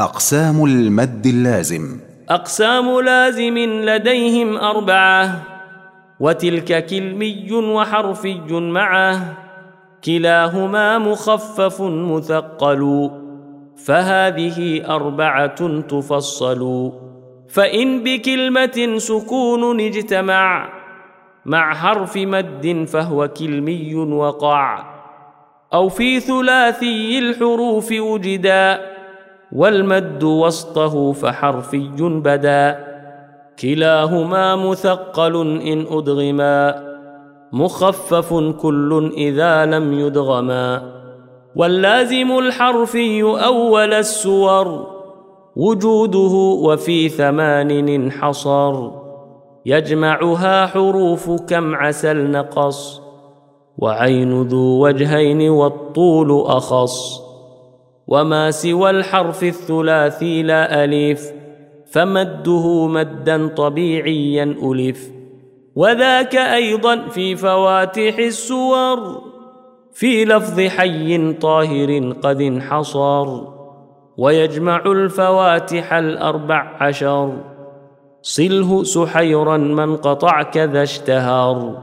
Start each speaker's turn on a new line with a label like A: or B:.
A: أقسام المد اللازم.
B: أقسام لازم لديهم أربعة. وتلك كلمي وحرفي معه. كلاهما مخفف مثقل. فهذه أربعة تفصل. فإن بكلمة سكون اجتمع. مع حرف مد فهو كلمي وقع. أو في ثلاثي الحروف وجدا. والمد وسطه فحرفي بدا. كلاهما مثقل إن أدغما. مخفف كل إذا لم يدغما. واللازم الحرفي أول السور. وجوده وفي ثمان انحصر. يجمعها حروف كم عسل نقص وعين ذو وجهين والطول أخص. وما سوى الحرف الثلاثي لا أليف فمده مدا طبيعيا ألف وذاك أيضا في فواتح السور في لفظ حي طاهر قد انحصر ويجمع الفواتح الأربع عشر صله سحيرا من قطع كذا اشتهر